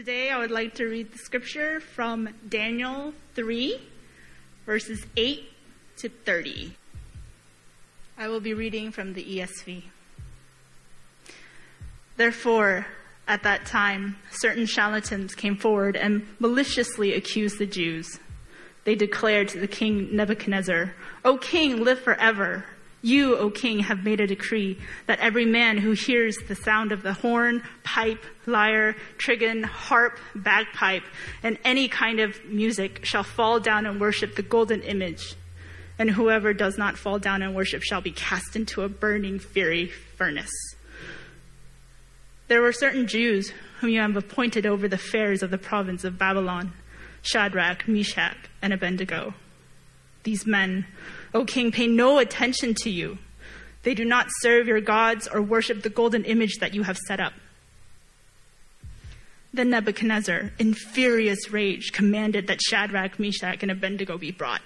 Today I would like to read the scripture from Daniel 3, verses 8 to 30. I will be reading from the ESV. Therefore, at that time, certain Chaldeans came forward and maliciously accused the Jews. They declared to the king Nebuchadnezzar, O king, live forever. You, O king, have made a decree that every man who hears the sound of the horn, pipe, lyre, trigon, harp, bagpipe, and any kind of music shall fall down and worship the golden image. And whoever does not fall down and worship shall be cast into a burning fiery furnace. There were certain Jews whom you have appointed over the fairs of the province of Babylon Shadrach, Meshach, and Abednego. These men, O king, pay no attention to you. They do not serve your gods or worship the golden image that you have set up. Then Nebuchadnezzar, in furious rage, commanded that Shadrach, Meshach, and Abednego be brought.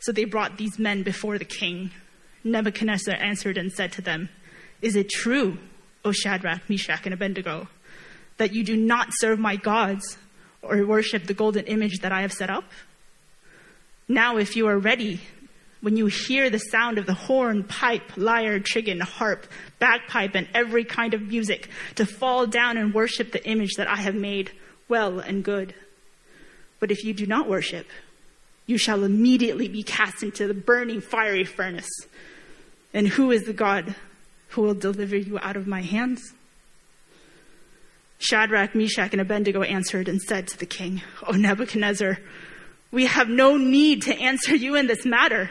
So they brought these men before the king. Nebuchadnezzar answered and said to them, Is it true, O Shadrach, Meshach, and Abednego, that you do not serve my gods or worship the golden image that I have set up? Now, if you are ready, when you hear the sound of the horn, pipe, lyre, trigon, harp, bagpipe, and every kind of music, to fall down and worship the image that I have made, well and good. But if you do not worship, you shall immediately be cast into the burning fiery furnace. And who is the God who will deliver you out of my hands? Shadrach, Meshach, and Abednego answered and said to the king, O Nebuchadnezzar, we have no need to answer you in this matter.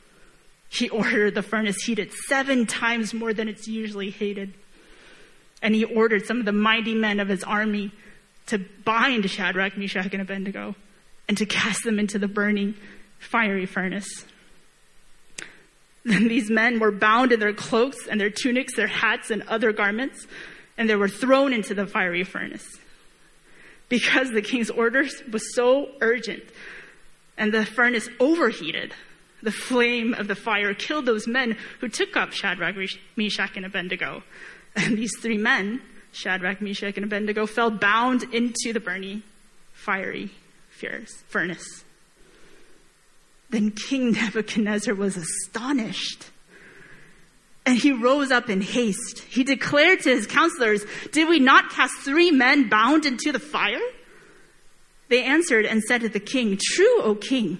He ordered the furnace heated seven times more than it's usually heated. And he ordered some of the mighty men of his army to bind Shadrach, Meshach, and Abednego and to cast them into the burning, fiery furnace. Then these men were bound in their cloaks and their tunics, their hats, and other garments, and they were thrown into the fiery furnace because the king's orders was so urgent and the furnace overheated. The flame of the fire killed those men who took up Shadrach, Meshach, and Abednego. And these three men, Shadrach, Meshach, and Abednego, fell bound into the burning, fiery furnace. Then King Nebuchadnezzar was astonished and he rose up in haste. He declared to his counselors, Did we not cast three men bound into the fire? They answered and said to the king, True, O king.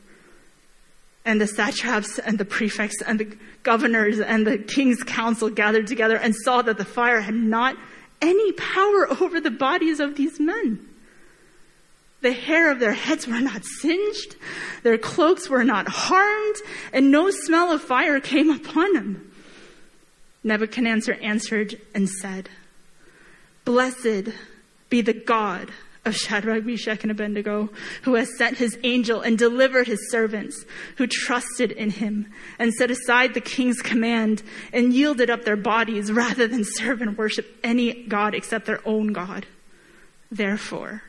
And the satraps and the prefects and the governors and the king's council gathered together and saw that the fire had not any power over the bodies of these men. The hair of their heads were not singed, their cloaks were not harmed, and no smell of fire came upon them. Nebuchadnezzar answered and said, Blessed be the God of Shadrach, Meshach, and Abednego, who has sent his angel and delivered his servants who trusted in him and set aside the king's command and yielded up their bodies rather than serve and worship any God except their own God. Therefore,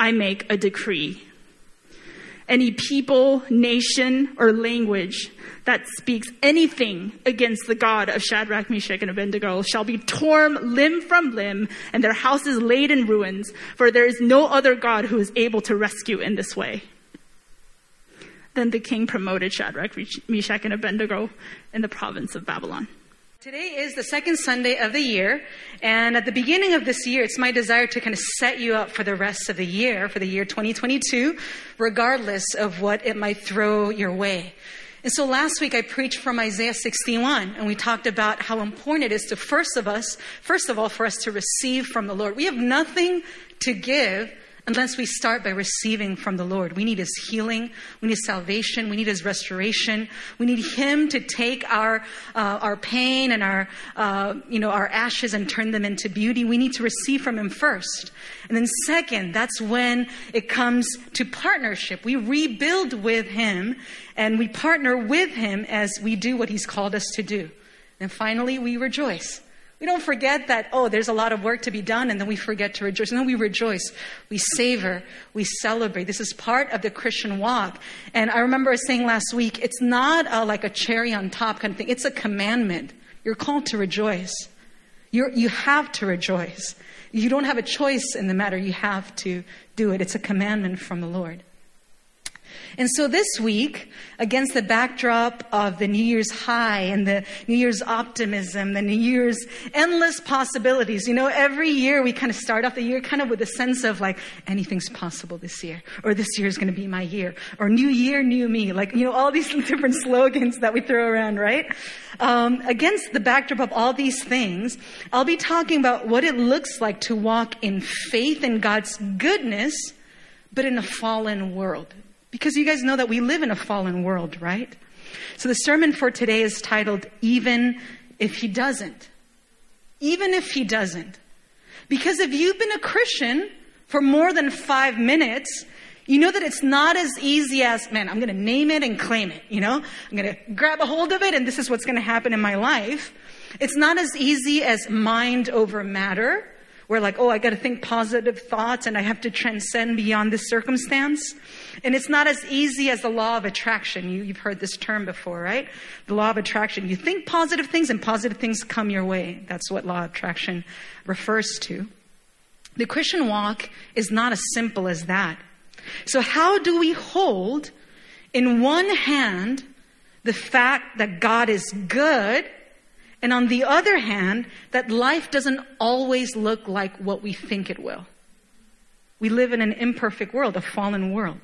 I make a decree. Any people, nation, or language that speaks anything against the God of Shadrach, Meshach, and Abednego shall be torn limb from limb and their houses laid in ruins, for there is no other God who is able to rescue in this way. Then the king promoted Shadrach, Meshach, and Abednego in the province of Babylon. Today is the second Sunday of the year, and at the beginning of this year, it's my desire to kind of set you up for the rest of the year, for the year 2022, regardless of what it might throw your way. And so last week I preached from Isaiah 61, and we talked about how important it is to first of us, first of all, for us to receive from the Lord. We have nothing to give unless we start by receiving from the Lord. We need His healing. We need salvation. We need His restoration. We need Him to take our, uh, our pain and our, uh, you know, our ashes and turn them into beauty. We need to receive from Him first. And then second, that's when it comes to partnership. We rebuild with Him and we partner with Him as we do what He's called us to do. And finally, we rejoice. We don't forget that, oh, there's a lot of work to be done, and then we forget to rejoice. No, we rejoice. We savor. We celebrate. This is part of the Christian walk. And I remember saying last week, it's not a, like a cherry on top kind of thing. It's a commandment. You're called to rejoice. You're, you have to rejoice. You don't have a choice in the matter. You have to do it. It's a commandment from the Lord. And so this week, against the backdrop of the New Year's high and the New Year's optimism, the New Year's endless possibilities, you know, every year we kind of start off the year kind of with a sense of like, anything's possible this year, or this year is going to be my year, or new year, new me, like, you know, all these different slogans that we throw around, right? Um, against the backdrop of all these things, I'll be talking about what it looks like to walk in faith in God's goodness, but in a fallen world. Because you guys know that we live in a fallen world, right? So the sermon for today is titled, Even If He Doesn't. Even if He Doesn't. Because if you've been a Christian for more than five minutes, you know that it's not as easy as, man, I'm going to name it and claim it, you know? I'm going to grab a hold of it and this is what's going to happen in my life. It's not as easy as mind over matter. We're like, oh, I got to think positive thoughts and I have to transcend beyond this circumstance. And it's not as easy as the law of attraction. You, you've heard this term before, right? The law of attraction. You think positive things and positive things come your way. That's what law of attraction refers to. The Christian walk is not as simple as that. So how do we hold in one hand the fact that God is good and on the other hand, that life doesn't always look like what we think it will. We live in an imperfect world, a fallen world.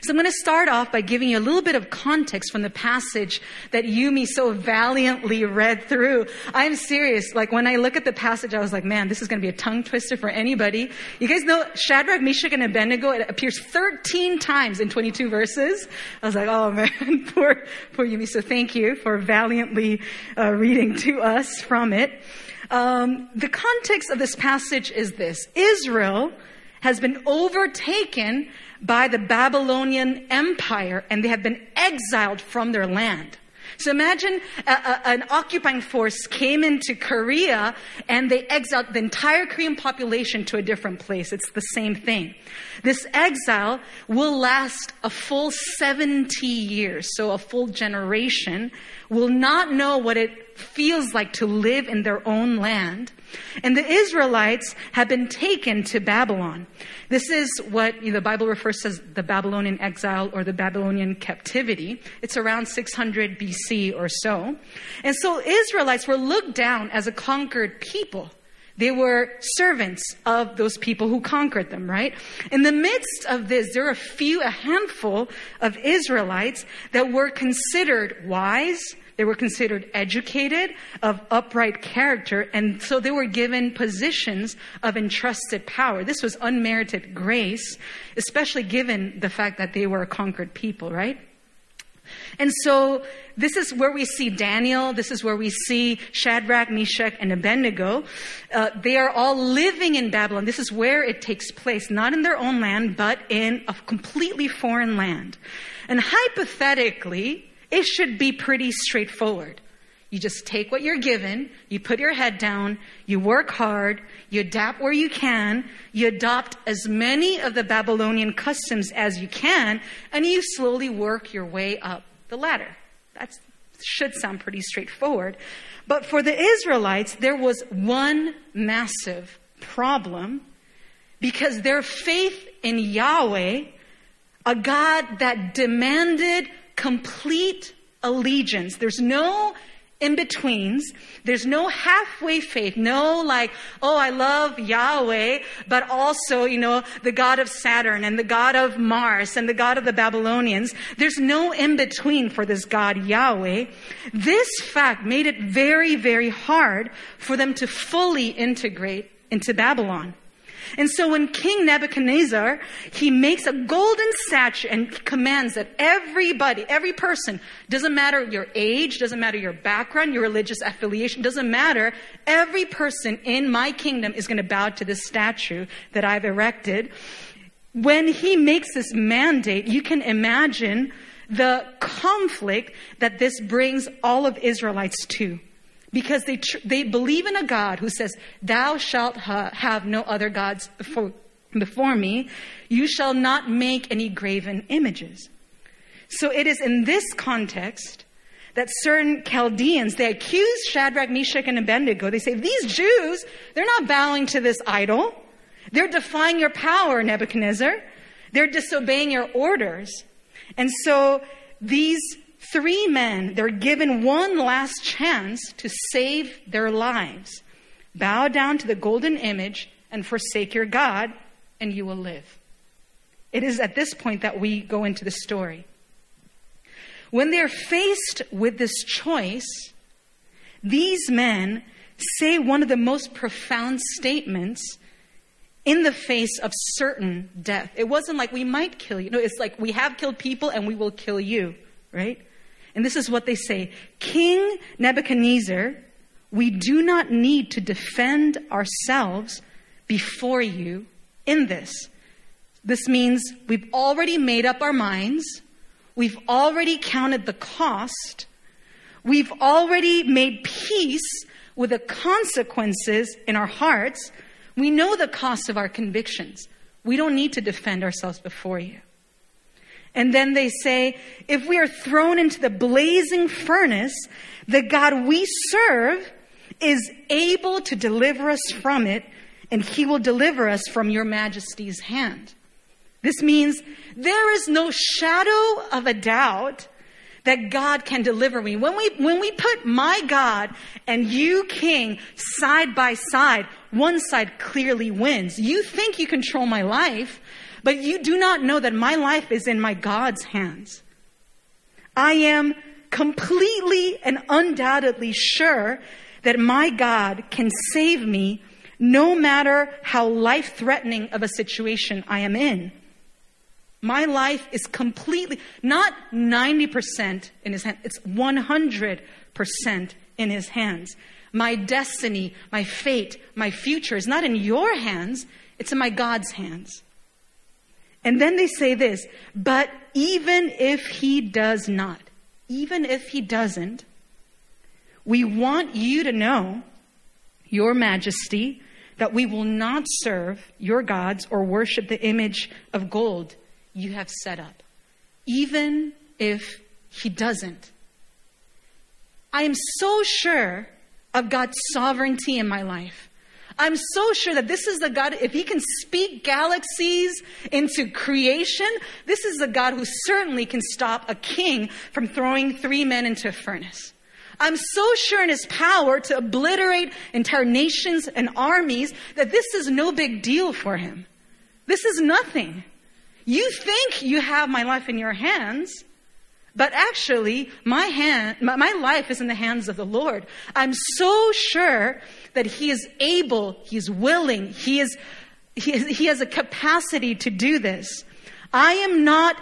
So I'm going to start off by giving you a little bit of context from the passage that Yumi so valiantly read through. I'm serious. Like when I look at the passage, I was like, man, this is going to be a tongue twister for anybody. You guys know Shadrach, Meshach, and Abednego, it appears 13 times in 22 verses. I was like, oh man, poor, poor Yumi. So thank you for valiantly uh, reading to us from it. Um, the context of this passage is this. Israel has been overtaken by the Babylonian Empire and they have been exiled from their land. So imagine a, a, an occupying force came into Korea and they exiled the entire Korean population to a different place. It's the same thing. This exile will last a full 70 years, so a full generation will not know what it feels like to live in their own land. And the Israelites have been taken to Babylon. This is what you know, the Bible refers to as the Babylonian exile or the Babylonian captivity. It's around 600 BC or so. And so Israelites were looked down as a conquered people. They were servants of those people who conquered them, right? In the midst of this, there are a few, a handful of Israelites that were considered wise, they were considered educated, of upright character, and so they were given positions of entrusted power. This was unmerited grace, especially given the fact that they were a conquered people, right? And so this is where we see Daniel. This is where we see Shadrach, Meshach, and Abednego. Uh, they are all living in Babylon. This is where it takes place, not in their own land, but in a completely foreign land. And hypothetically, it should be pretty straightforward. You just take what you're given, you put your head down, you work hard, you adapt where you can, you adopt as many of the Babylonian customs as you can, and you slowly work your way up the ladder. That should sound pretty straightforward. But for the Israelites, there was one massive problem because their faith in Yahweh, a God that demanded complete allegiance. There's no in betweens. There's no halfway faith. No like, oh, I love Yahweh, but also, you know, the God of Saturn and the God of Mars and the God of the Babylonians. There's no in between for this God Yahweh. This fact made it very, very hard for them to fully integrate into Babylon. And so when King Nebuchadnezzar, he makes a golden statue and commands that everybody, every person, doesn't matter your age, doesn't matter your background, your religious affiliation, doesn't matter, every person in my kingdom is going to bow to this statue that I've erected. When he makes this mandate, you can imagine the conflict that this brings all of Israelites to because they, tr- they believe in a God who says, Thou shalt ha- have no other gods before, before me. You shall not make any graven images. So it is in this context that certain Chaldeans, they accuse Shadrach, Meshach, and Abednego. They say, These Jews, they're not bowing to this idol. They're defying your power, Nebuchadnezzar. They're disobeying your orders. And so these Three men, they're given one last chance to save their lives. Bow down to the golden image and forsake your God, and you will live. It is at this point that we go into the story. When they're faced with this choice, these men say one of the most profound statements in the face of certain death. It wasn't like we might kill you. No, it's like we have killed people and we will kill you, right? And this is what they say King Nebuchadnezzar, we do not need to defend ourselves before you in this. This means we've already made up our minds. We've already counted the cost. We've already made peace with the consequences in our hearts. We know the cost of our convictions. We don't need to defend ourselves before you. And then they say, if we are thrown into the blazing furnace, the God we serve is able to deliver us from it, and he will deliver us from your majesty's hand. This means there is no shadow of a doubt that God can deliver me. When we, when we put my God and you, King, side by side, one side clearly wins. You think you control my life, but you do not know that my life is in my God's hands. I am completely and undoubtedly sure that my God can save me no matter how life threatening of a situation I am in. My life is completely, not 90% in his hands, it's 100% in his hands. My destiny, my fate, my future is not in your hands, it's in my God's hands. And then they say this, but even if he does not, even if he doesn't, we want you to know, Your Majesty, that we will not serve your gods or worship the image of gold you have set up, even if he doesn't. I am so sure of God's sovereignty in my life. I'm so sure that this is the God, if He can speak galaxies into creation, this is the God who certainly can stop a king from throwing three men into a furnace. I'm so sure in His power to obliterate entire nations and armies that this is no big deal for Him. This is nothing. You think you have my life in your hands, but actually, my hand, my, my life is in the hands of the Lord. I'm so sure that He is able, He is willing, He is, He, is, he has a capacity to do this. I am not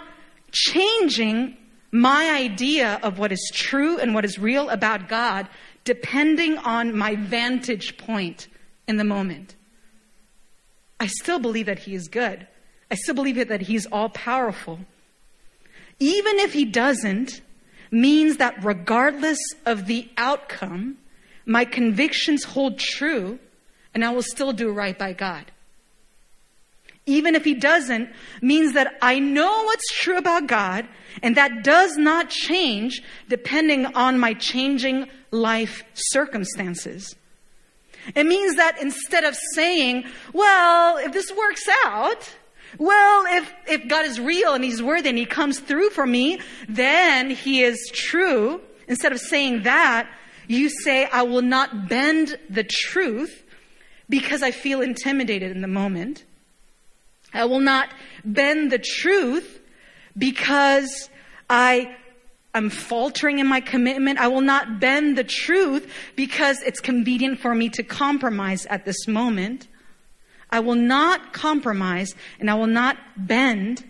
changing my idea of what is true and what is real about God depending on my vantage point in the moment. I still believe that He is good. I still believe that He's all powerful. Even if He doesn't, means that regardless of the outcome, my convictions hold true and I will still do right by God. Even if he doesn't, means that I know what's true about God and that does not change depending on my changing life circumstances. It means that instead of saying, well, if this works out, well, if, if God is real and he's worthy and he comes through for me, then he is true. Instead of saying that, You say, I will not bend the truth because I feel intimidated in the moment. I will not bend the truth because I am faltering in my commitment. I will not bend the truth because it's convenient for me to compromise at this moment. I will not compromise and I will not bend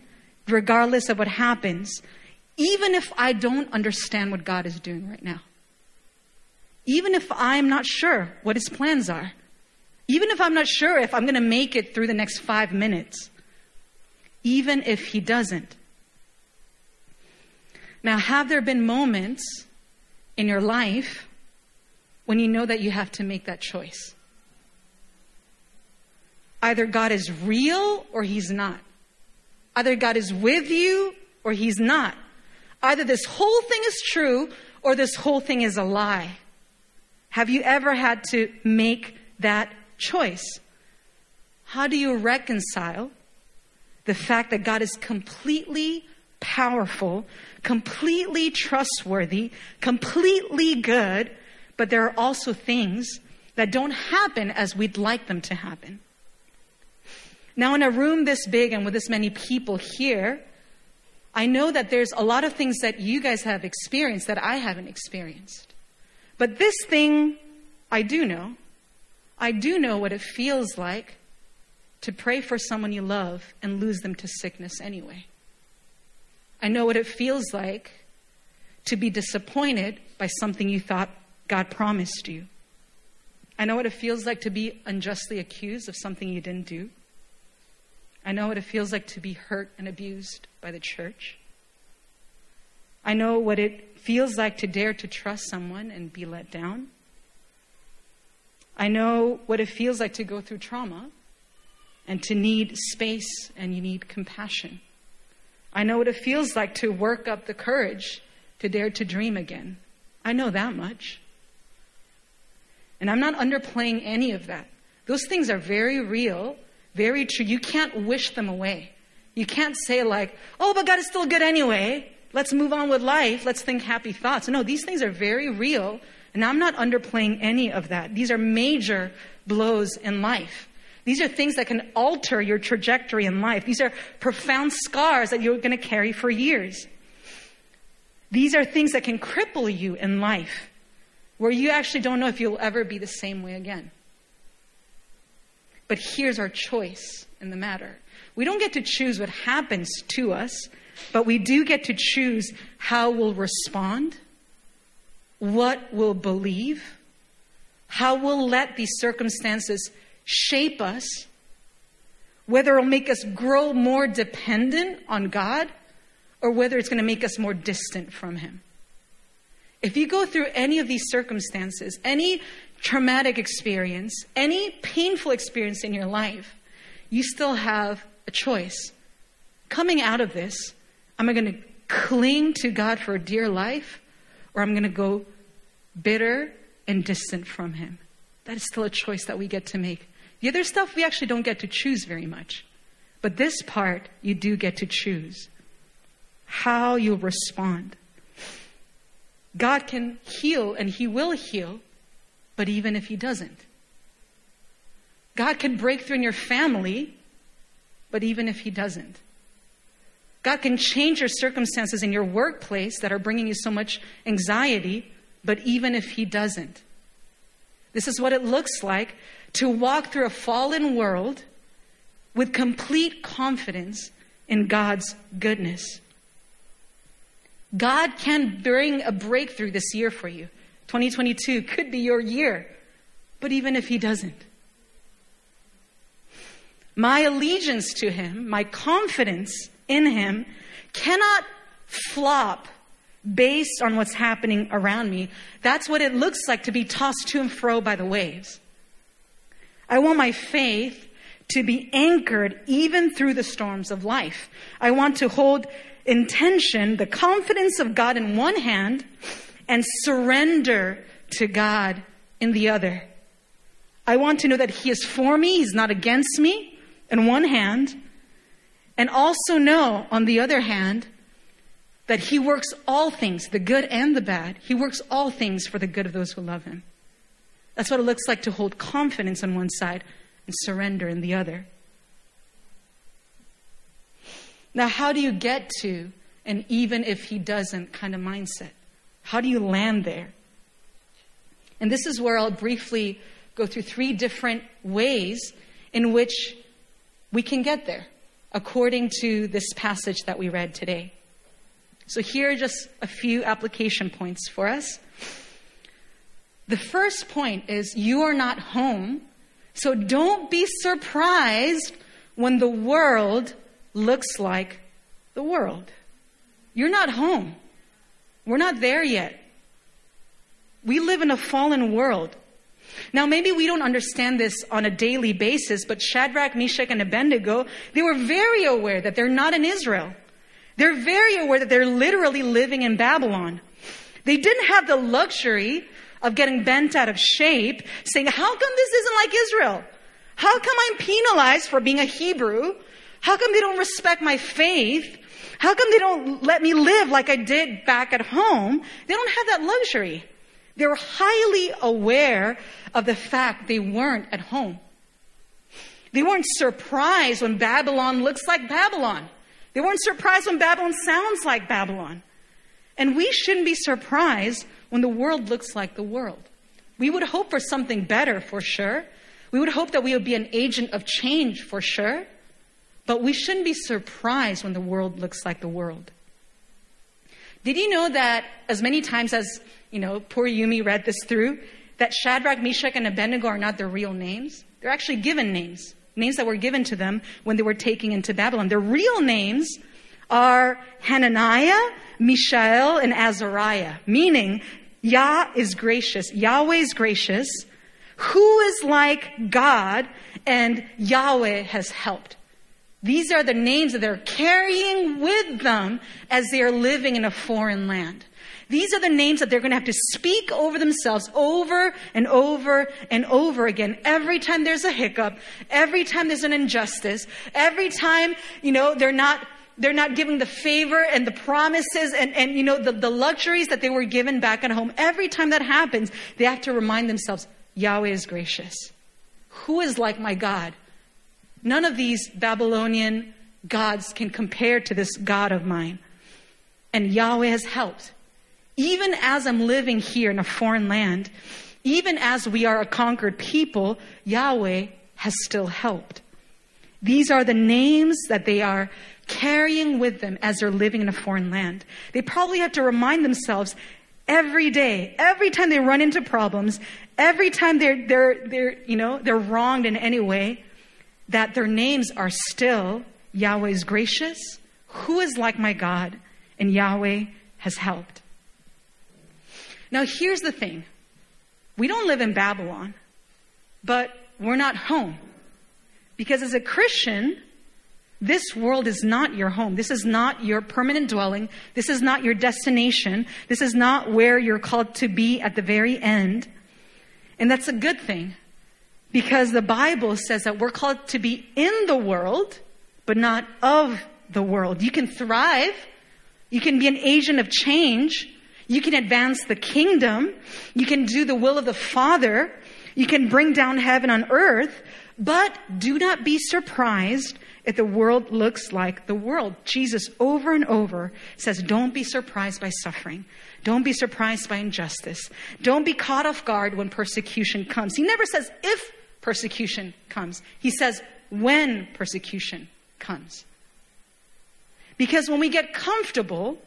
regardless of what happens, even if I don't understand what God is doing right now. Even if I'm not sure what his plans are. Even if I'm not sure if I'm going to make it through the next five minutes. Even if he doesn't. Now, have there been moments in your life when you know that you have to make that choice? Either God is real or he's not. Either God is with you or he's not. Either this whole thing is true or this whole thing is a lie. Have you ever had to make that choice? How do you reconcile the fact that God is completely powerful, completely trustworthy, completely good, but there are also things that don't happen as we'd like them to happen. Now, in a room this big and with this many people here, I know that there's a lot of things that you guys have experienced that I haven't experienced. But this thing I do know. I do know what it feels like to pray for someone you love and lose them to sickness anyway. I know what it feels like to be disappointed by something you thought God promised you. I know what it feels like to be unjustly accused of something you didn't do. I know what it feels like to be hurt and abused by the church. I know what it feels like to dare to trust someone and be let down. I know what it feels like to go through trauma and to need space and you need compassion. I know what it feels like to work up the courage to dare to dream again. I know that much. And I'm not underplaying any of that. Those things are very real, very true. You can't wish them away. You can't say, like, oh, but God is still good anyway. Let's move on with life. Let's think happy thoughts. No, these things are very real. And I'm not underplaying any of that. These are major blows in life. These are things that can alter your trajectory in life. These are profound scars that you're going to carry for years. These are things that can cripple you in life where you actually don't know if you'll ever be the same way again. But here's our choice in the matter. We don't get to choose what happens to us, but we do get to choose how we'll respond, what we'll believe, how we'll let these circumstances shape us, whether it'll make us grow more dependent on God or whether it's going to make us more distant from Him. If you go through any of these circumstances, any traumatic experience, any painful experience in your life, you still have a choice. Coming out of this, am I going to cling to God for a dear life or I'm going to go bitter and distant from Him? That is still a choice that we get to make. The other stuff we actually don't get to choose very much. But this part, you do get to choose how you'll respond. God can heal and He will heal, but even if He doesn't. God can break through in your family, but even if He doesn't. God can change your circumstances in your workplace that are bringing you so much anxiety, but even if He doesn't. This is what it looks like to walk through a fallen world with complete confidence in God's goodness. God can bring a breakthrough this year for you. 2022 could be your year, but even if He doesn't, my allegiance to Him, my confidence in Him cannot flop based on what's happening around me. That's what it looks like to be tossed to and fro by the waves. I want my faith to be anchored even through the storms of life. I want to hold in tension the confidence of God in one hand and surrender to God in the other. I want to know that He is for me, He's not against me in one hand, and also know on the other hand that he works all things, the good and the bad, he works all things for the good of those who love him. That's what it looks like to hold confidence on one side and surrender in the other. Now, how do you get to an even if he doesn't kind of mindset? How do you land there? And this is where I'll briefly go through three different ways in which we can get there according to this passage that we read today. So, here are just a few application points for us. The first point is you are not home, so don't be surprised when the world looks like the world. You're not home. We're not there yet. We live in a fallen world. Now, maybe we don't understand this on a daily basis, but Shadrach, Meshach, and Abednego, they were very aware that they're not in Israel. They're very aware that they're literally living in Babylon. They didn't have the luxury of getting bent out of shape, saying, How come this isn't like Israel? How come I'm penalized for being a Hebrew? How come they don't respect my faith? How come they don't let me live like I did back at home? They don't have that luxury. They were highly aware of the fact they weren't at home. They weren't surprised when Babylon looks like Babylon. They weren't surprised when Babylon sounds like Babylon. And we shouldn't be surprised when the world looks like the world. We would hope for something better for sure. We would hope that we would be an agent of change for sure. But we shouldn't be surprised when the world looks like the world. Did you know that as many times as, you know, poor Yumi read this through, that Shadrach, Meshach, and Abednego are not their real names? They're actually given names names that were given to them when they were taken into Babylon. Their real names are Hananiah, Mishael, and Azariah, meaning Yah is gracious, Yahweh is gracious, who is like God, and Yahweh has helped. These are the names that they're carrying with them as they are living in a foreign land. These are the names that they're going to have to speak over themselves over and over and over again. Every time there's a hiccup, every time there's an injustice, every time, you know, they're not they're not giving the favor and the promises and, and you know the, the luxuries that they were given back at home. Every time that happens, they have to remind themselves, Yahweh is gracious. Who is like my God? None of these Babylonian gods can compare to this God of mine. And Yahweh has helped even as I'm living here in a foreign land, even as we are a conquered people, Yahweh has still helped. These are the names that they are carrying with them as they're living in a foreign land. They probably have to remind themselves every day, every time they run into problems, every time they're, they're, they're, you know, they're wronged in any way, that their names are still Yahweh is gracious, who is like my God, and Yahweh has helped. Now, here's the thing we don't live in Babylon, but we're not home. Because as a Christian, this world is not your home. This is not your permanent dwelling. This is not your destination. This is not where you're called to be at the very end. And that's a good thing because the Bible says that we're called to be in the world, but not of the world. You can thrive. You can be an agent of change, you can advance the kingdom. You can do the will of the Father. You can bring down heaven on earth. But do not be surprised if the world looks like the world. Jesus over and over says, don't be surprised by suffering. Don't be surprised by injustice. Don't be caught off guard when persecution comes. He never says if persecution comes. He says when persecution comes. Because when we get comfortable,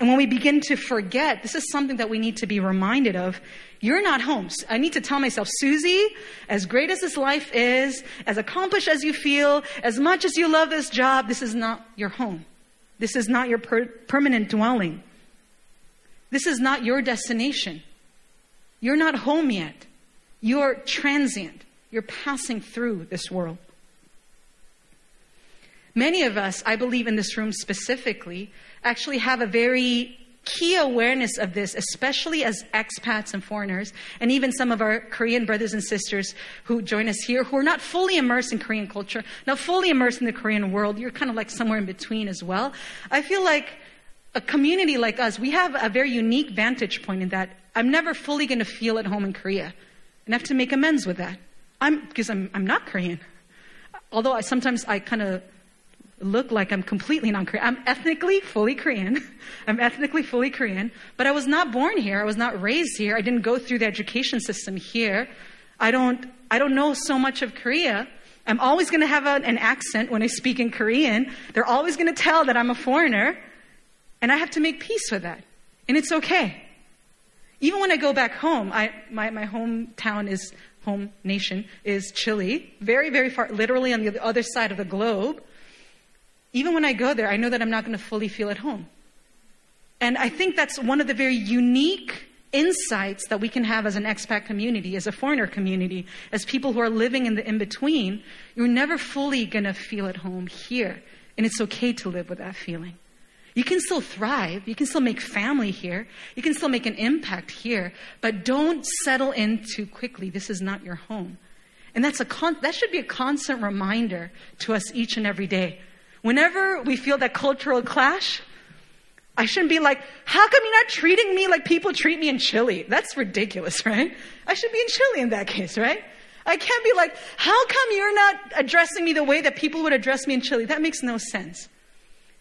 and when we begin to forget, this is something that we need to be reminded of. You're not home. I need to tell myself, Susie, as great as this life is, as accomplished as you feel, as much as you love this job, this is not your home. This is not your per- permanent dwelling. This is not your destination. You're not home yet. You're transient. You're passing through this world. Many of us, I believe in this room specifically, actually have a very key awareness of this, especially as expats and foreigners, and even some of our Korean brothers and sisters who join us here who are not fully immersed in Korean culture, not fully immersed in the Korean world. You're kind of like somewhere in between as well. I feel like a community like us, we have a very unique vantage point in that I'm never fully going to feel at home in Korea. And I have to make amends with that. I'm, because I'm, I'm not Korean. Although I, sometimes I kind of look like I'm completely non-Korean. I'm ethnically fully Korean. I'm ethnically fully Korean, but I was not born here. I was not raised here. I didn't go through the education system here. I don't, I don't know so much of Korea. I'm always going to have a, an accent when I speak in Korean. They're always going to tell that I'm a foreigner. And I have to make peace with that. And it's okay. Even when I go back home, I, my, my hometown is, home nation is Chile, very, very far, literally on the other side of the globe. Even when I go there, I know that I'm not going to fully feel at home. And I think that's one of the very unique insights that we can have as an expat community, as a foreigner community, as people who are living in the in between. You're never fully going to feel at home here. And it's okay to live with that feeling. You can still thrive. You can still make family here. You can still make an impact here. But don't settle in too quickly. This is not your home. And that's a con- that should be a constant reminder to us each and every day. Whenever we feel that cultural clash, I shouldn't be like, how come you're not treating me like people treat me in Chile? That's ridiculous, right? I should be in Chile in that case, right? I can't be like, how come you're not addressing me the way that people would address me in Chile? That makes no sense.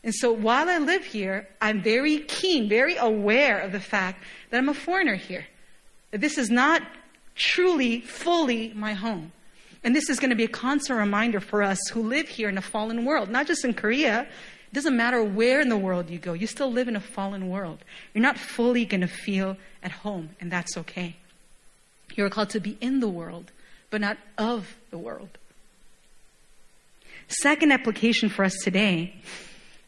And so while I live here, I'm very keen, very aware of the fact that I'm a foreigner here. That this is not truly, fully my home. And this is going to be a constant reminder for us who live here in a fallen world, not just in Korea. It doesn't matter where in the world you go, you still live in a fallen world. You're not fully going to feel at home, and that's okay. You're called to be in the world, but not of the world. Second application for us today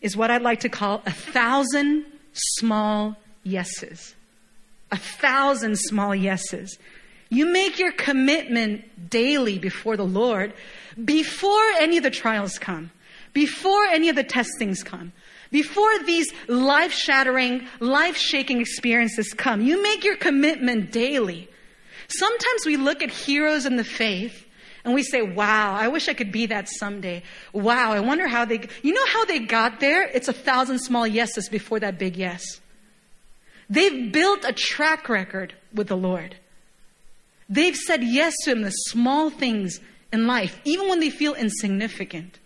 is what I'd like to call a thousand small yeses. A thousand small yeses. You make your commitment daily before the Lord before any of the trials come, before any of the testings come, before these life shattering, life shaking experiences come. You make your commitment daily. Sometimes we look at heroes in the faith and we say, wow, I wish I could be that someday. Wow, I wonder how they, you know how they got there? It's a thousand small yeses before that big yes. They've built a track record with the Lord. They've said yes to Him, the small things in life, even when they feel insignificant.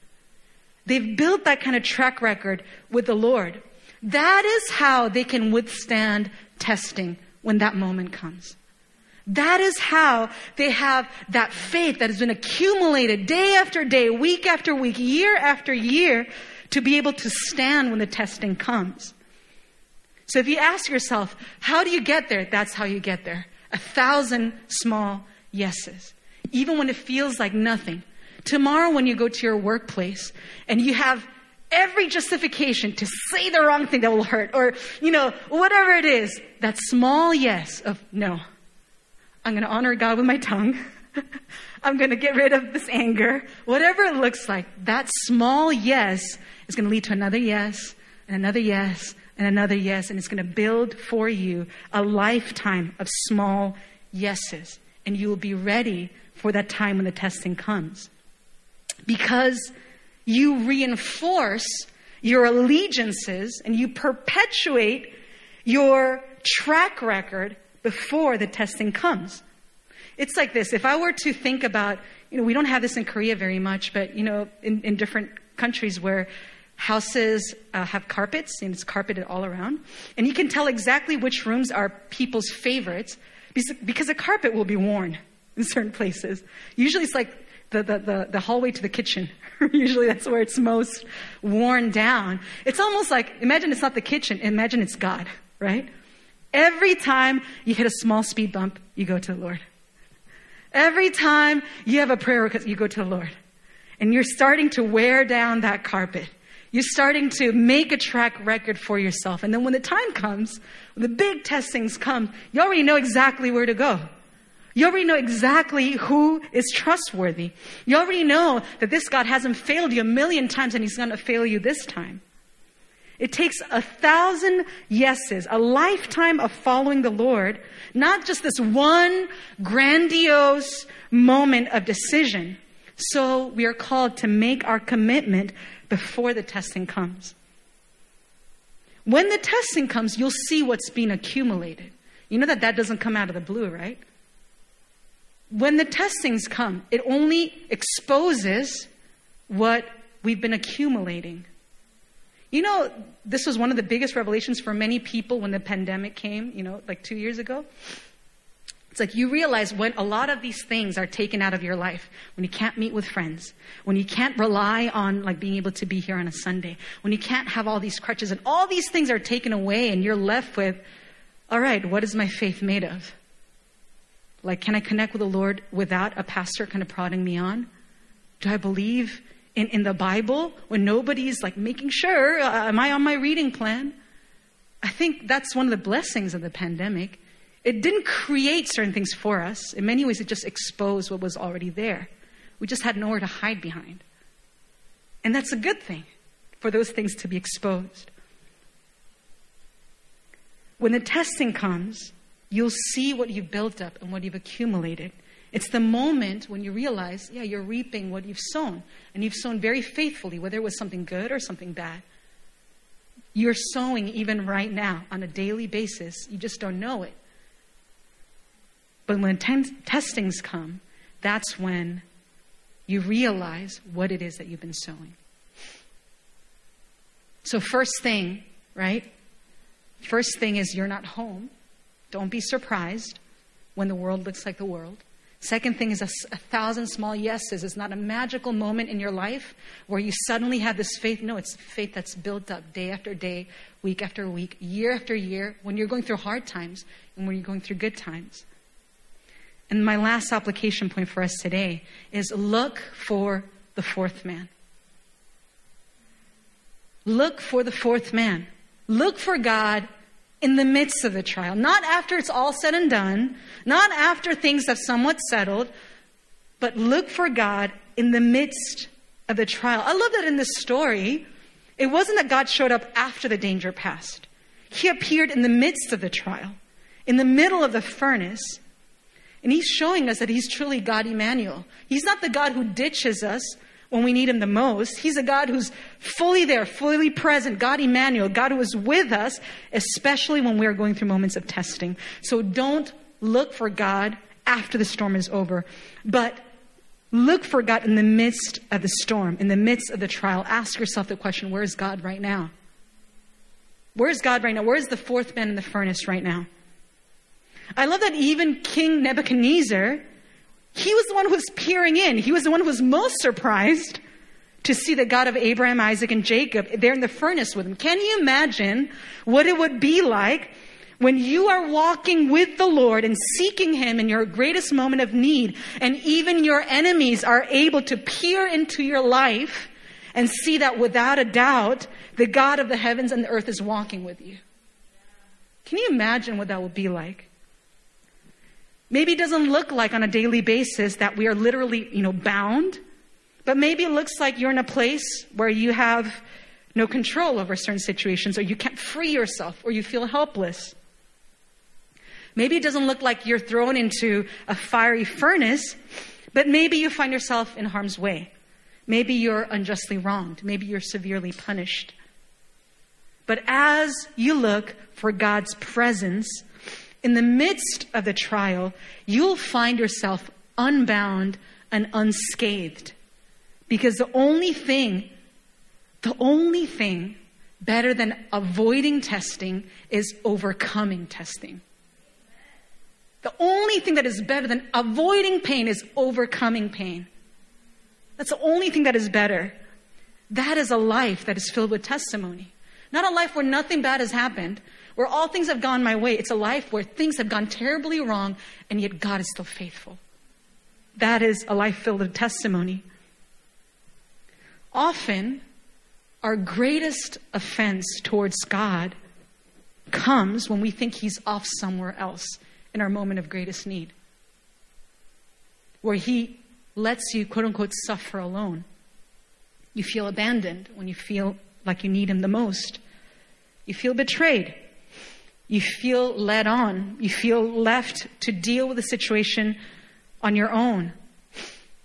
They've built that kind of track record with the Lord. That is how they can withstand testing when that moment comes. That is how they have that faith that has been accumulated day after day, week after week, year after year to be able to stand when the testing comes. So if you ask yourself, how do you get there? That's how you get there. A thousand small yeses. Even when it feels like nothing. Tomorrow when you go to your workplace and you have every justification to say the wrong thing that will hurt or, you know, whatever it is, that small yes of no. I'm going to honor God with my tongue. I'm going to get rid of this anger. Whatever it looks like, that small yes is going to lead to another yes and another yes and another yes. And it's going to build for you a lifetime of small yeses. And you will be ready for that time when the testing comes. Because you reinforce your allegiances and you perpetuate your track record before the testing comes. It's like this. If I were to think about, you know, we don't have this in Korea very much, but, you know, in, in different countries where houses uh, have carpets and it's carpeted all around, and you can tell exactly which rooms are people's favorites because, a carpet will be worn in certain places. Usually it's like the, the, the, the hallway to the kitchen. Usually that's where it's most worn down. It's almost like, imagine it's not the kitchen, imagine it's God, right? Every time you hit a small speed bump, you go to the Lord. Every time you have a prayer request, you go to the Lord. And you're starting to wear down that carpet. You're starting to make a track record for yourself. And then when the time comes, when the big testings come, you already know exactly where to go. You already know exactly who is trustworthy. You already know that this God hasn't failed you a million times and he's going to fail you this time. It takes a thousand yeses, a lifetime of following the Lord, not just this one grandiose moment of decision. So we are called to make our commitment before the testing comes. When the testing comes, you'll see what's being accumulated. You know that that doesn't come out of the blue, right? When the testings come, it only exposes what we've been accumulating. You know, this was one of the biggest revelations for many people when the pandemic came, you know, like two years ago. It's like you realize when a lot of these things are taken out of your life, when you can't meet with friends, when you can't rely on like being able to be here on a Sunday, when you can't have all these crutches and all these things are taken away and you're left with, all right, what is my faith made of? Like, can I connect with the Lord without a pastor kind of prodding me on? Do I believe in, in the Bible when nobody's like making sure, uh, am I on my reading plan? I think that's one of the blessings of the pandemic it didn't create certain things for us. In many ways, it just exposed what was already there. We just had nowhere to hide behind. And that's a good thing for those things to be exposed. When the testing comes, you'll see what you've built up and what you've accumulated. It's the moment when you realize, yeah, you're reaping what you've sown. And you've sown very faithfully, whether it was something good or something bad. You're sowing even right now on a daily basis. You just don't know it. But when testings come, that's when you realize what it is that you've been sowing. So, first thing, right? First thing is you're not home. Don't be surprised when the world looks like the world. Second thing is a, a, thousand small yeses. It's not a magical moment in your life where you suddenly have this faith. No, it's faith that's built up day after day, week after week, year after year, when you're going through hard times and when you're going through good times. And my last application point for us today is look for the fourth man. Look for the fourth man. Look for God in the midst of the trial, not after it's all said and done, not after things have somewhat settled, but look for God in the midst of the trial. I love that in this story, it wasn't that God showed up after the danger passed. He appeared in the midst of the trial, in the middle of the furnace, and he's showing us that he's truly God Emmanuel. He's not the God who ditches us when we need him the most. He's a God who's fully there, fully present. God Emmanuel, God who is with us, especially when we are going through moments of testing. So don't look for God after the storm is over, but look for God in the midst of the storm, in the midst of the trial. Ask yourself the question, where is God right now? Where's God right now? Where's the fourth man in the furnace right now? I love that even King Nebuchadnezzar, he was the one who was peering in. He was the one who was most surprised to see the God of Abraham, Isaac, and Jacob there in the furnace with him. Can you imagine what it would be like when you are walking with the Lord and seeking Him in your greatest moment of need, and even your enemies are able to peer into your life and see that without a doubt, the God of the heavens and the earth is walking with you? Can you imagine what that would be like? Maybe it doesn't look like on a daily basis that we are literally, you know, bound, but maybe it looks like you're in a place where you have no control over certain situations or you can't free yourself or you feel helpless. Maybe it doesn't look like you're thrown into a fiery furnace, but maybe you find yourself in harm's way. Maybe you're unjustly wronged. Maybe you're severely punished. But as you look for God's presence, in the midst of the trial, you'll find yourself unbound and unscathed. Because the only thing, the only thing better than avoiding testing is overcoming testing. The only thing that is better than avoiding pain is overcoming pain. That's the only thing that is better. That is a life that is filled with testimony. Not a life where nothing bad has happened, where all things have gone my way. It's a life where things have gone terribly wrong, and yet God is still faithful. That is a life filled with testimony. Often, our greatest offense towards God comes when we think He's off somewhere else in our moment of greatest need, where He lets you, quote unquote, suffer alone. You feel abandoned when you feel like you need Him the most. You feel betrayed you feel led on. You feel left to deal with the situation on your own.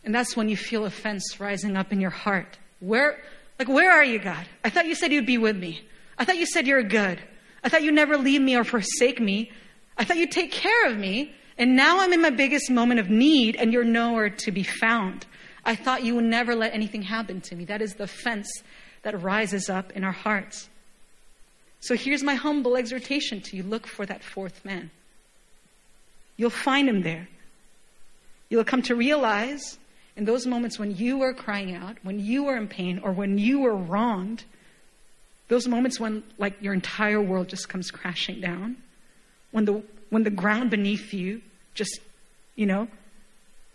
And that's when you feel offense rising up in your heart. Where, like, where are you, God? I thought you said you'd be with me. I thought you said you're good. I thought you'd never leave me or forsake me. I thought you'd take care of me. And now I'm in my biggest moment of need and you're nowhere to be found. I thought you would never let anything happen to me. That is the fence that rises up in our hearts. So here's my humble exhortation to you look for that fourth man. You'll find him there. You'll come to realize in those moments when you are crying out, when you are in pain, or when you are wronged, those moments when like your entire world just comes crashing down, when the when the ground beneath you just, you know,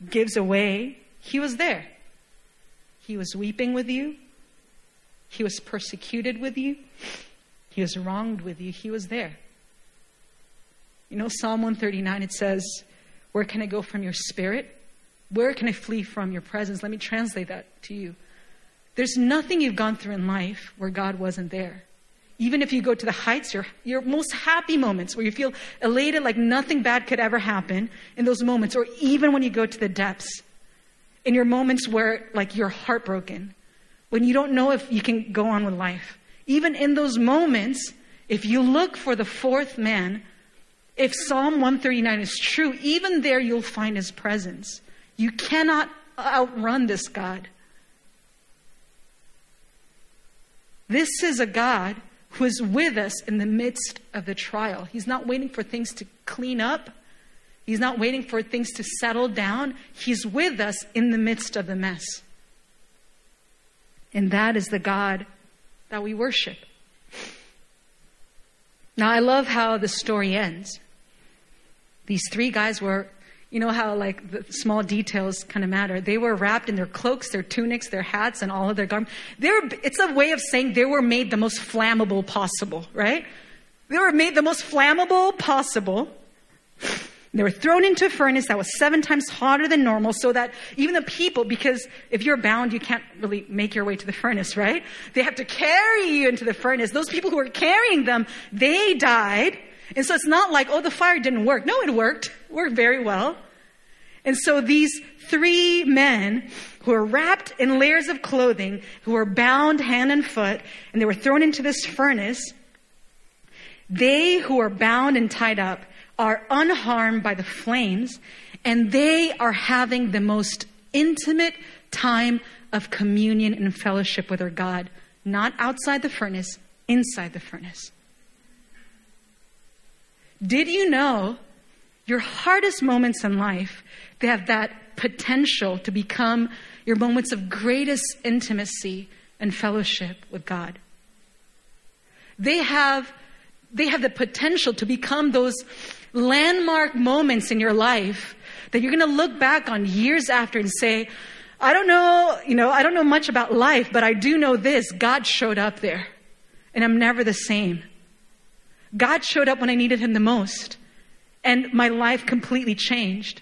gives away, he was there. He was weeping with you. He was persecuted with you. He was wronged with you. He was there. You know, Psalm 139, it says, Where can I go from your spirit? Where can I flee from your presence? Let me translate that to you. There's nothing you've gone through in life where God wasn't there. Even if you go to the heights, your, your most happy moments where you feel elated like nothing bad could ever happen in those moments, or even when you go to the depths, in your moments where like you're heartbroken, when you don't know if you can go on with life. Even in those moments, if you look for the fourth man, if Psalm 139 is true, even there you'll find his presence. You cannot outrun this God. This is a God who is with us in the midst of the trial. He's not waiting for things to clean up. He's not waiting for things to settle down. He's with us in the midst of the mess. And that is the God that we worship. Now, I love how the story ends. These three guys were you know how like the small details kind of matter. They were wrapped in their cloaks, their tunics, their hats, and all of their garments. They it's a way of saying they were made the most flammable possible, right? They were made the most flammable possible. They were thrown into a furnace that was seven times hotter than normal so that even the people, because if you're bound, you can't really make your way to the furnace, right? They have to carry you into the furnace. Those people who were carrying them, they died. And so it's not like, oh, the fire didn't work. No, it worked. It worked very well. And so these three men who are wrapped in layers of clothing, who were bound hand and foot, and they were thrown into this furnace, they who are bound and tied up are unharmed by the flames, and they are having the most intimate time of communion and fellowship with their God, not outside the furnace, inside the furnace. Did you know your hardest moments in life, they have that potential to become your moments of greatest intimacy and fellowship with God. They have, they have the potential to become those landmark moments in your life that you're going to look back on years after and say, I don't know, you know, I don't know much about life, but I do know this. God showed up there and I'm never the same. God showed up when I needed him the most and my life completely changed.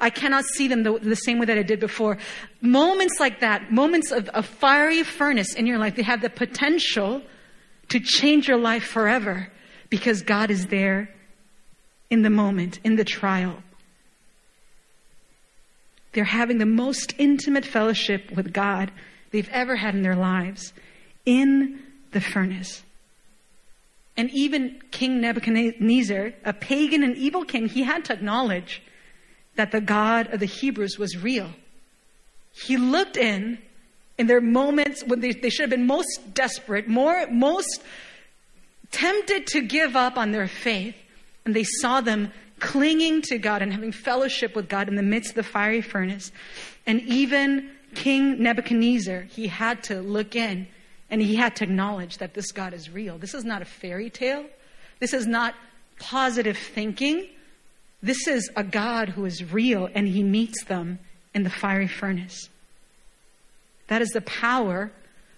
I cannot see them the, the, same way that I did before. Moments like that, moments of a fiery furnace in your life, they have the potential to change your life forever because God is there in the moment, in the trial. They're having the most intimate fellowship with God they've ever had in their lives in the furnace. And even King Nebuchadnezzar, a pagan and evil king, he had to acknowledge that the God of the Hebrews was real. He looked in in their moments when they, they should have been most desperate, more, most tempted to give up on their faith, and they saw them clinging to God and having fellowship with God in the midst of the fiery furnace. And even King Nebuchadnezzar, he had to look in and he had to acknowledge that this God is real. This is not a fairy tale. This is not positive thinking. This is a God who is real and he meets them in the fiery furnace. That is the power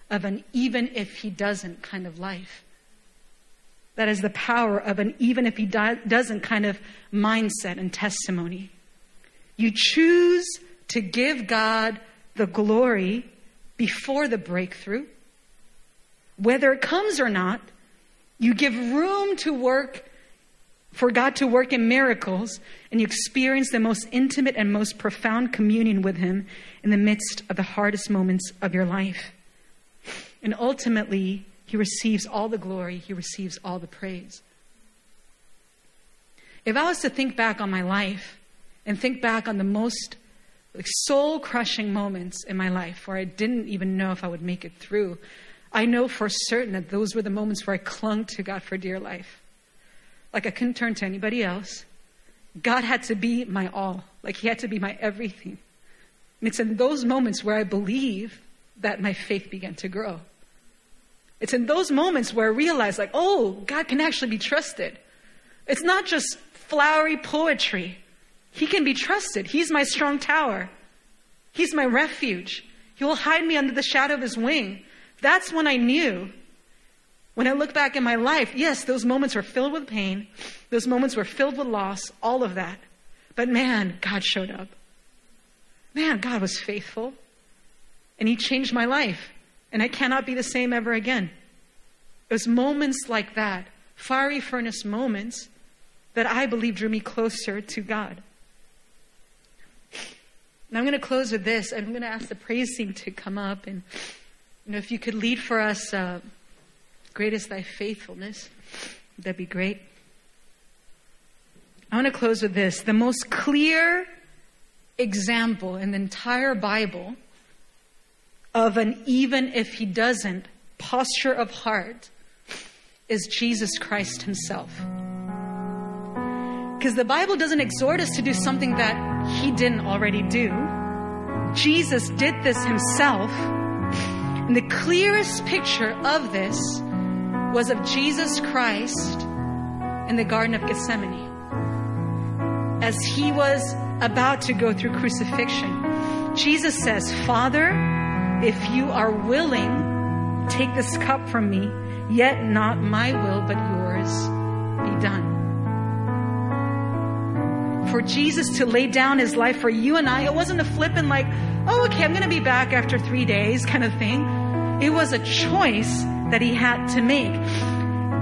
of an even if he doesn't kind of life. That is the power of an even if he do- doesn't kind of mindset and testimony. You choose to give God the glory before the breakthrough whether it comes or not, you give room to work, for God to work in miracles, and you experience the most intimate and most profound communion with Him in the midst of the hardest moments of your life. And ultimately, He receives all the glory, He receives all the praise. If I was to think back on my life and think back on the most like, soul crushing moments in my life where I didn't even know if I would make it through, I know for certain that those were the moments where I clung to God for dear life. Like I couldn't turn to anybody else. God had to be my all. Like He had to be my everything. And it's in those moments where I believe that my faith began to grow. It's in those moments where I realize, like, oh, God can actually be trusted. It's not just flowery poetry. He can be trusted. He's my strong tower. He's my refuge. He will hide me under the shadow of his wing. That's when I knew. When I look back in my life, yes, those moments were filled with pain. Those moments were filled with loss, all of that. But man, God showed up. Man, God was faithful. And he changed my life. And I cannot be the same ever again. It was moments like that, fiery furnace moments, that I believe drew me closer to God. And I'm going to close with this. I'm going to ask the praise team to come up. And, you know, if you could lead for us, uh, Great is thy faithfulness, that'd be great. I want to close with this. The most clear example in the entire Bible of an even if he doesn't posture of heart is Jesus Christ himself. Because the Bible doesn't exhort us to do something that he didn't already do. Jesus did this himself. And the clearest picture of this was of Jesus Christ in the Garden of Gethsemane. As he was about to go through crucifixion, Jesus says, Father, if you are willing, take this cup from me, yet not my will, but yours be done for Jesus to lay down his life for you and I, it wasn't a flippant like, oh, okay, I'm going to be back after three days kind of thing. It was a choice that he had to make.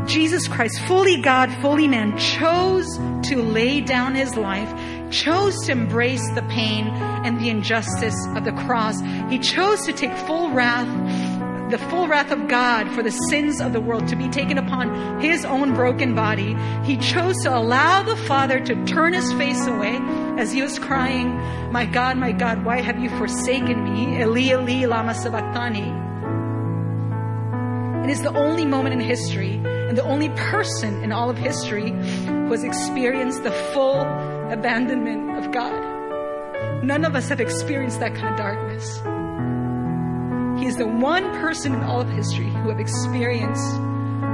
Jesus Christ, fully God, fully man, chose to lay down his life, chose to embrace the pain and the injustice of the cross. He chose to take full wrath the full wrath of God for the sins of the world to be taken upon his own broken body, he chose to allow the Father to turn his face away as he was crying, My God, my God, why have you forsaken me? Eli, Eli, lama sabachthani. It is the only moment in history and the only person in all of history who has experienced the full abandonment of God. None of us have experienced that kind of darkness. He is the one person in all of history who have experienced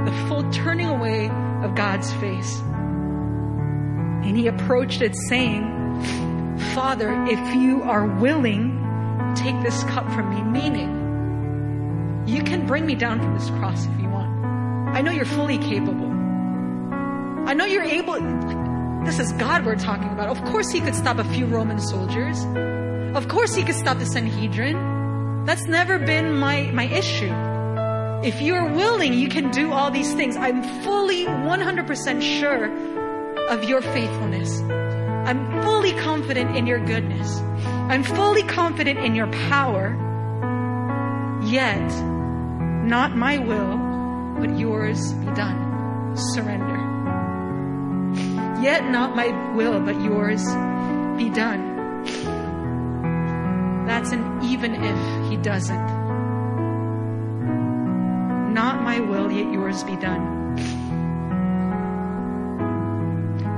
the full turning away of God's face. And he approached it saying, Father, if you are willing, take this cup from me. Meaning, you can bring me down from this cross. I know you're fully capable. I know you're able. This is God we're talking about. Of course, he could stop a few Roman soldiers. Of course, he could stop the Sanhedrin. That's never been my, my issue. If you're willing, you can do all these things. I'm fully 100% sure of your faithfulness. I'm fully confident in your goodness. I'm fully confident in your power. Yet, not my will, but yours be done. Surrender. Yet, not my will, but yours be done. That's an even if he doesn't. Not my will, yet yours be done.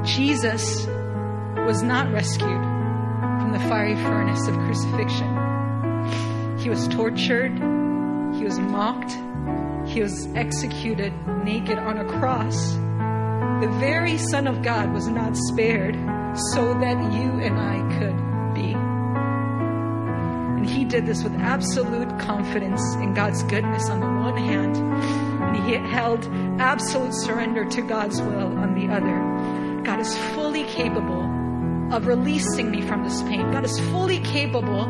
Jesus was not rescued from the fiery furnace of crucifixion. He was tortured, he was mocked, he was executed naked on a cross. The very Son of God was not spared so that you and I could be. And he did this with absolute confidence in God's goodness on the one hand, and he held absolute surrender to God's will on the other. God is fully capable of releasing me from this pain. God is fully capable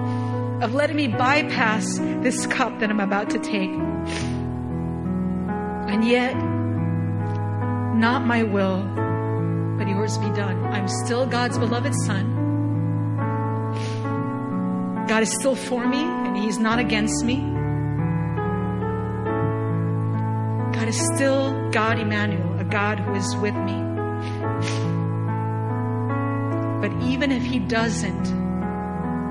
of letting me bypass this cup that I'm about to take. And yet, not my will, but yours be done. I'm still God's beloved son. God is still for me and He's not against me. God is still God Emmanuel, a God who is with me. But even if He doesn't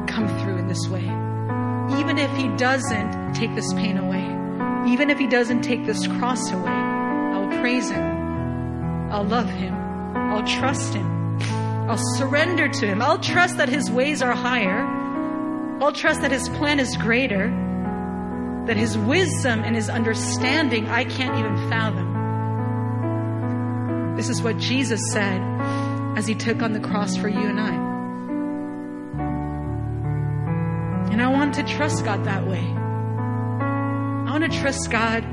come through in this way, even if He doesn't take this pain away, even if He doesn't take this cross away, I'll praise Him. I'll love Him. I'll trust Him. I'll surrender to Him. I'll trust that His ways are higher. I'll trust that His plan is greater, that His wisdom and His understanding I can't even fathom. This is what Jesus said as He took on the cross for you and I. And I want to trust God that way. I want to trust God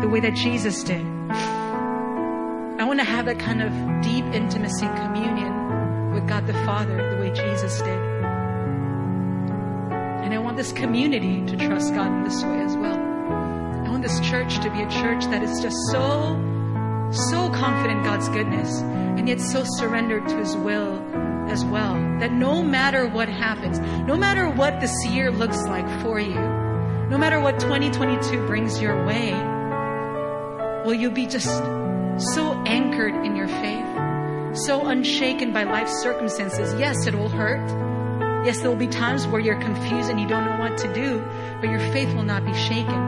the way that Jesus did. I want to have that kind of deep intimacy communion with God the Father the way Jesus did. And I want this community to trust God in this way as well. I want this church to be a church that is just so, so confident in God's goodness and yet so surrendered to His will as well. That no matter what happens, no matter what this year looks like for you, no matter what 2022 brings your way, will you be just so anchored in your faith, so unshaken by life's circumstances? Yes, it will hurt. Yes, there will be times where you're confused and you don't know what to do, but your faith will not be shaken.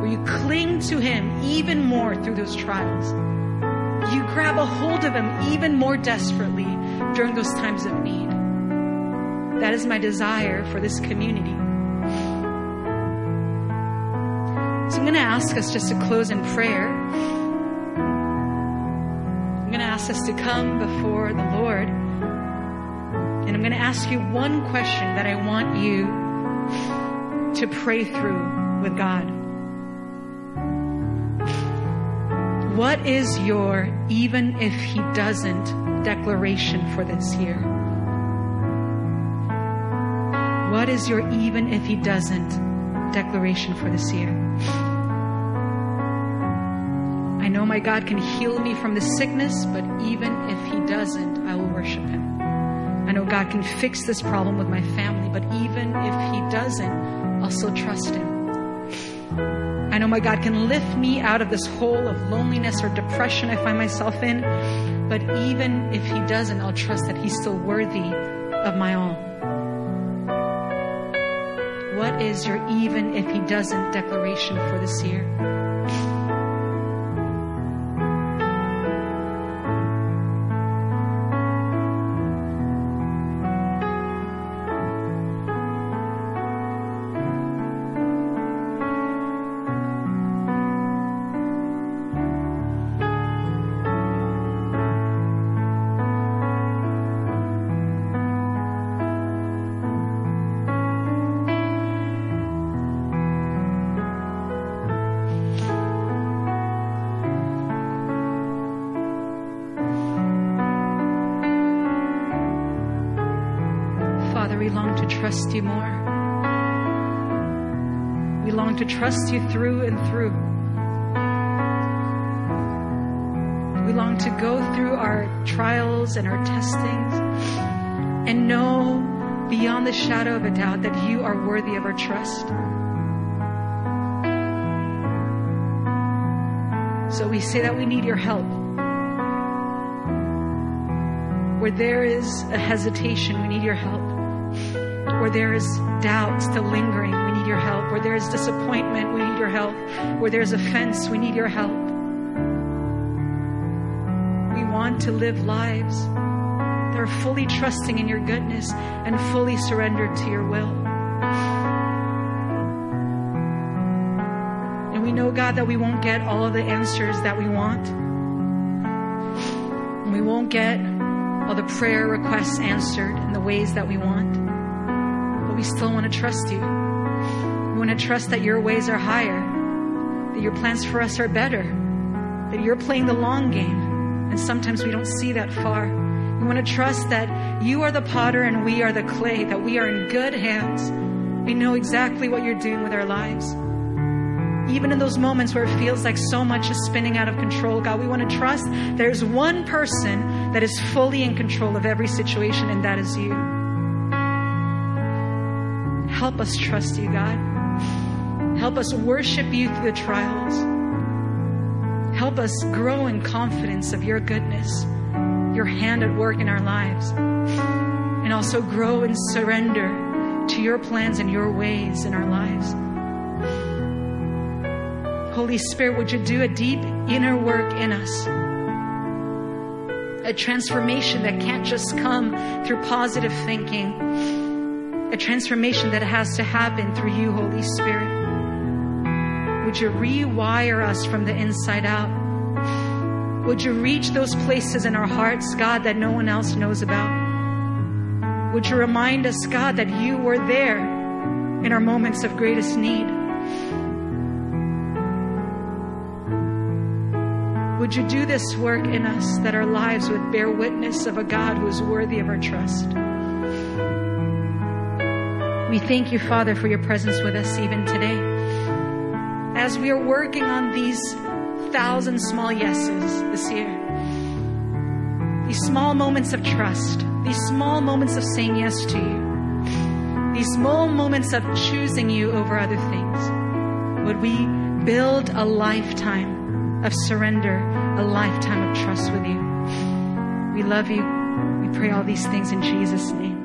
Where you cling to Him even more through those trials. You grab a hold of Him even more desperately during those times of need. That is my desire for this community. So I'm going to ask us just to close in prayer. I'm going to ask us to come before the Lord. And I'm going to ask you one question that I want you to pray through with God. What is your even if He doesn't declaration for this year? What is your even if He doesn't declaration for this year? I know my God can heal me from the sickness, but even if He doesn't, I will worship Him. I know God can fix this problem with my family, but even if He doesn't, I'll still trust Him. I know my God can lift me out of this hole of loneliness or depression I find myself in, but even if He doesn't, I'll trust that He's still worthy of my all. What is your even if He doesn't declaration for this year? Trust you more. We long to trust you through and through. We long to go through our trials and our testings and know beyond the shadow of a doubt that you are worthy of our trust. So we say that we need your help. Where there is a hesitation, we need your help. Where there is doubt still lingering, we need your help. Where there is disappointment, we need your help. Where there's offense, we need your help. We want to live lives that are fully trusting in your goodness and fully surrendered to your will. And we know, God, that we won't get all of the answers that we want. We won't get all the prayer requests answered in the ways that we want. We still want to trust you. We want to trust that your ways are higher, that your plans for us are better, that you're playing the long game. And sometimes we don't see that far. We want to trust that you are the potter and we are the clay, that we are in good hands. We know exactly what you're doing with our lives. Even in those moments where it feels like so much is spinning out of control, God, we want to trust there's one person that is fully in control of every situation, and that is you. Help us trust you, God. Help us worship you through the trials. Help us grow in confidence of your goodness, your hand at work in our lives, and also grow in surrender to your plans and your ways in our lives. Holy Spirit, would you do a deep inner work in us? A transformation that can't just come through positive thinking, a transformation that has to happen through you, Holy Spirit. Would you rewire us from the inside out? Would you reach those places in our hearts, God, that no one else knows about? Would you remind us, God, that you were there in our moments of greatest need? Would you do this work in us that our lives would bear witness of a God who is worthy of our trust? We thank you, Father, for your presence with us even today. As we are working on these thousand small yeses this year, these small moments of trust, these small moments of saying yes to you, these small moments of choosing you over other things, would we build a lifetime of surrender, a lifetime of trust with you. We love you. We pray all these things in Jesus' name.